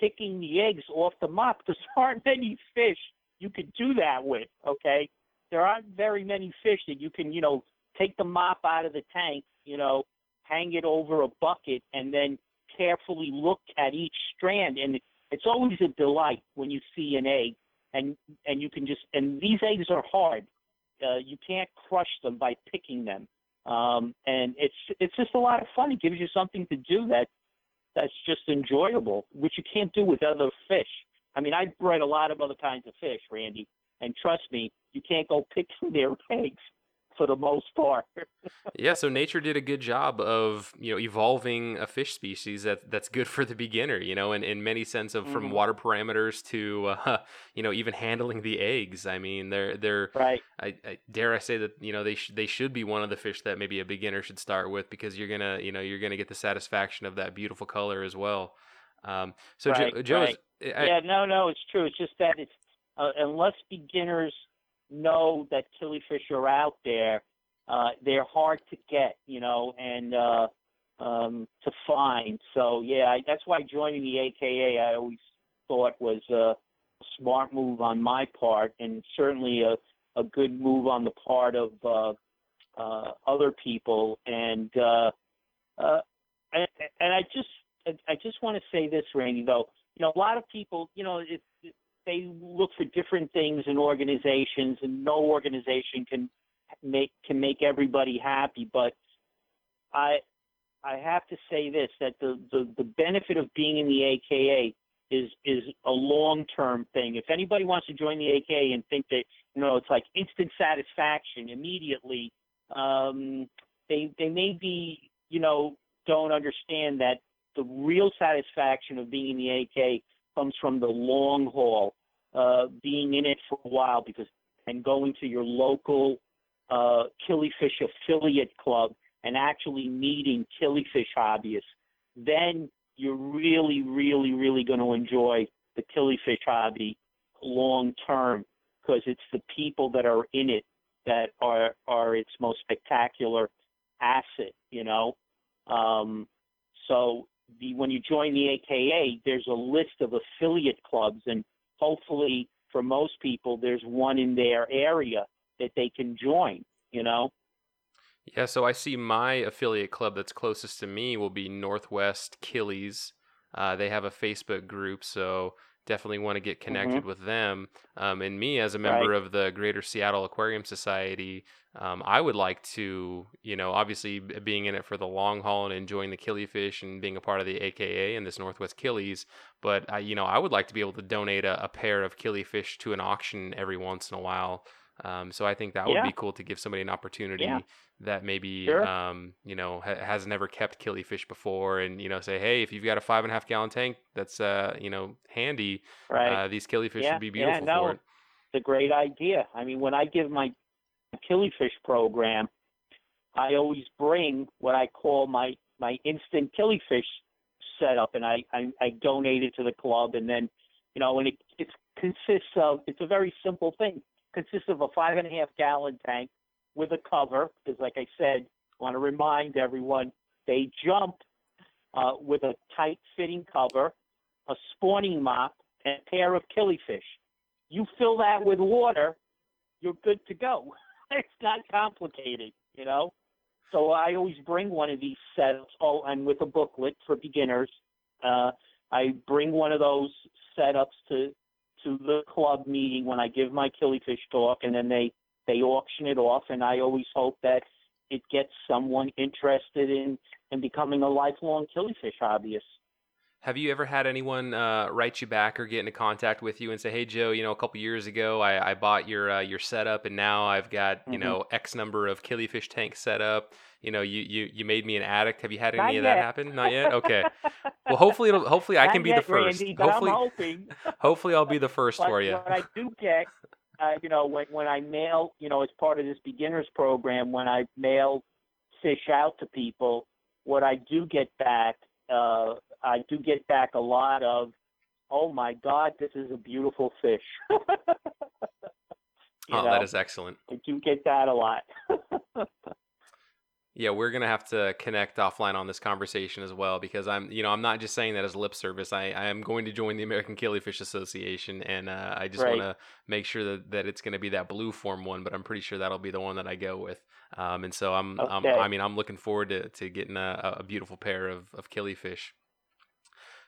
picking the eggs off the mop because there aren't many fish you could do that with. Okay, there aren't very many fish that you can, you know, take the mop out of the tank, you know, hang it over a bucket, and then carefully look at each strand. And it's always a delight when you see an egg, and and you can just and these eggs are hard. Uh, you can't crush them by picking them, um, and it's it's just a lot of fun. It gives you something to do that that's just enjoyable, which you can't do with other fish. I mean, I've bred a lot of other kinds of fish, Randy, and trust me, you can't go pick their eggs. For the most part. yeah, so nature did a good job of you know evolving a fish species that that's good for the beginner. You know, in in many sense of from Mhm. water parameters to uh, you know even handling the eggs. I mean, they're they're right. I, I dare I say that you know they sh- they should be one of the fish that maybe a beginner should start with because you're gonna you know you're gonna get the satisfaction of that beautiful color as well. Um, so Right, Joe, Joe's, right. I- yeah, no, no, it's true. It's just that it's uh, unless beginners know that killifish are out there, uh, they're hard to get, you know, and uh, um, to find. So yeah, I, that's why joining the AKA I always thought was a smart move on my part, and certainly a a good move on the part of uh, uh, other people. And uh, uh, and, and I just I just want to say this, Randy, though. You know, a lot of people, you know, it, it, they look for different things in organizations, and no organization can make can make everybody happy. But I I have to say this that the the, the benefit of being in the AKA is is a long term thing. If anybody wants to join the AKA and think that you know it's like instant satisfaction immediately, um, they they may be you know don't understand that the real satisfaction of being in the AK comes from the long haul, uh, being in it for a while because and going to your local uh, killifish affiliate club and actually meeting killifish hobbyists, then you're really, really, really going to enjoy the killifish hobby long term because it's the people that are in it that are are its most spectacular asset, you know. Um, so the, when you join the AKA, there's a list of affiliate clubs, and hopefully for most people, there's one in their area that they can join. You know, Yeah, so I see my affiliate club that's closest to me will be Northwest Killies. Uh, they have a Facebook group, so definitely want to get connected with them. Um, and me, as a member Right. of the Greater Seattle Aquarium Society, um, I would like to, you know, obviously being in it for the long haul and enjoying the killifish and being a part of the AKA and this Northwest Killies. But I, you know, I would like to be able to donate a, a pair of killifish to an auction every once in a while. Um, so I think that would Yeah. be cool to give somebody an opportunity Yeah. that maybe Sure. um, you know ha- has never kept killifish before, and you know say, hey, if you've got a five and a half gallon tank that's uh, you know handy, right? uh, these killifish Yeah, would be yeah, beautiful no. for it. it's a great idea. I mean, when I give my killifish program, I always bring what I call my my instant killifish setup, and I I, I donate it to the club, and then you know, and it it consists of it's a very simple thing. Consists of a five and a half gallon tank with a cover, because like I said, I want to remind everyone they jump uh, with a tight fitting cover, a spawning mop, and a pair of killifish. You fill that with water, you're good to go. it's not complicated, you know. So I always bring one of these setups. Oh, and with a booklet for beginners, uh, I bring one of those setups to to the club meeting when I give my killifish talk, and then they they auction it off. And I always hope that it gets someone interested in in becoming a lifelong killifish hobbyist. Have you ever had anyone uh, write you back or get into contact with you and say, "Hey, Joe, you know, a couple years ago, I, I bought your uh, your setup, and now I've got you Mhm. know X number of killifish tanks set up. You know, you you you made me an addict. Have you had any Not of that happen? Not yet. Okay. Well, hopefully, it'll, hopefully, I Not can be yet, the first. Randy, but hopefully, I'm hoping. hopefully, I'll be the first But for you. what I do get, uh, you know, when when I mail, you know, as part of this beginners program, when I mail fish out to people, what I do get back, uh, I do get back a lot of, oh my God, this is a beautiful fish. Oh, know, that is excellent. I do get that a lot. Yeah, we're gonna have to connect offline on this conversation as well because I'm, you know, I'm not just saying that as lip service. I, I am going to join the American Killifish Association, and uh, I just Right. want to make sure that, that it's going to be that blue form one. But I'm pretty sure that'll be the one that I go with. Um, and so I'm, I'm I mean, I'm looking forward to, to getting a, a beautiful pair of of killifish.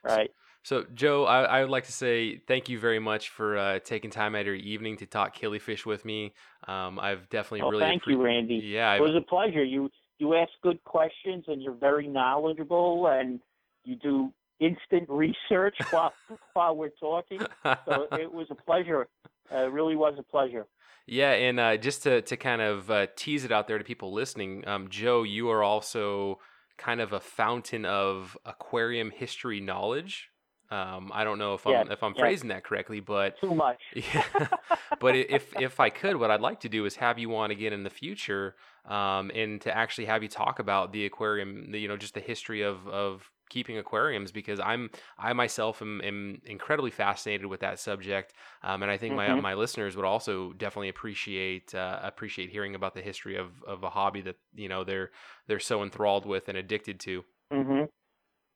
Right. So, Joe, I, I would like to say thank you very much for uh, taking time out of your evening to talk killifish with me. Um, I've definitely Oh, really thank appre- you, Randy. Yeah, It I've, was a pleasure. You you ask good questions and you're very knowledgeable and you do instant research while while we're talking. So it was a pleasure. Uh, it really was a pleasure. Yeah, and uh, just to to kind of uh, tease it out there to people listening, um, Joe, you are also kind of a fountain of aquarium history knowledge. Um, I don't know if I'm if I'm yes. phrasing that correctly, but Too much. yeah. but if if I could, what I'd like to do is have you on again in the future, um, and to actually have you talk about the aquarium, the, you know, just the history of of keeping aquariums because I'm I myself am, am incredibly fascinated with that subject, um, and I think my Mhm. my listeners would also definitely appreciate uh, appreciate hearing about the history of of a hobby that you know they're they're so enthralled with and addicted to. hmm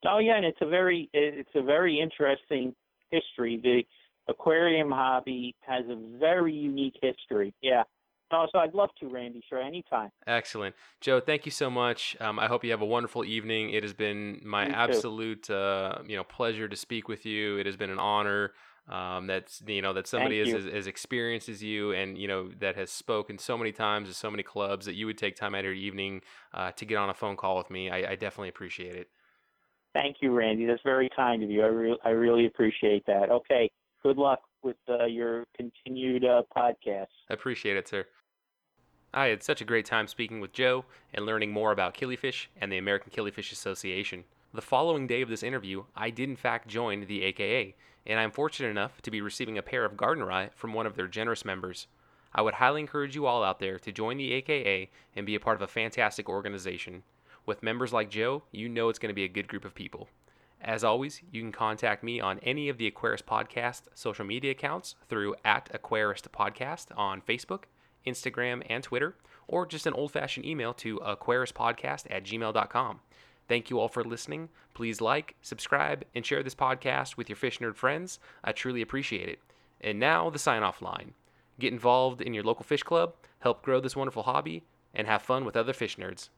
Oh yeah, and it's a very it's a very interesting history. The aquarium hobby has a very unique history. Yeah. No, so I'd love to, Randy. Sure, anytime. Excellent. Joe, thank you so much. Um, I hope you have a wonderful evening. It has been my absolute uh, you know pleasure to speak with you. It has been an honor. Um, that's you know that somebody as, you. as as experienced as you and you know that has spoken so many times to so many clubs that you would take time out of your evening uh, to get on a phone call with me. I, I definitely appreciate it. Thank you, Randy. That's very kind of you. I re- I really appreciate that. Okay. Good luck with uh, your continued uh, podcast. I appreciate it, sir. I had such a great time speaking with Joe and learning more about killifish and the American Killifish Association. The following day of this interview, I did in fact join the AKA, and I'm fortunate enough to be receiving a pair of Gardneri from one of their generous members. I would highly encourage you all out there to join the AKA and be a part of a fantastic organization. With members like Joe, you know it's going to be a good group of people. As always, you can contact me on any of the Aquarist Podcast social media accounts through at Aquarist Podcast on Facebook, Instagram, and Twitter, or just an old fashioned email to aquaristpodcast at gmail.com. Thank you all for listening. Please like, subscribe, and share this podcast with your fish nerd friends. I truly appreciate it. And now, the sign off line get involved in your local fish club, help grow this wonderful hobby, and have fun with other fish nerds.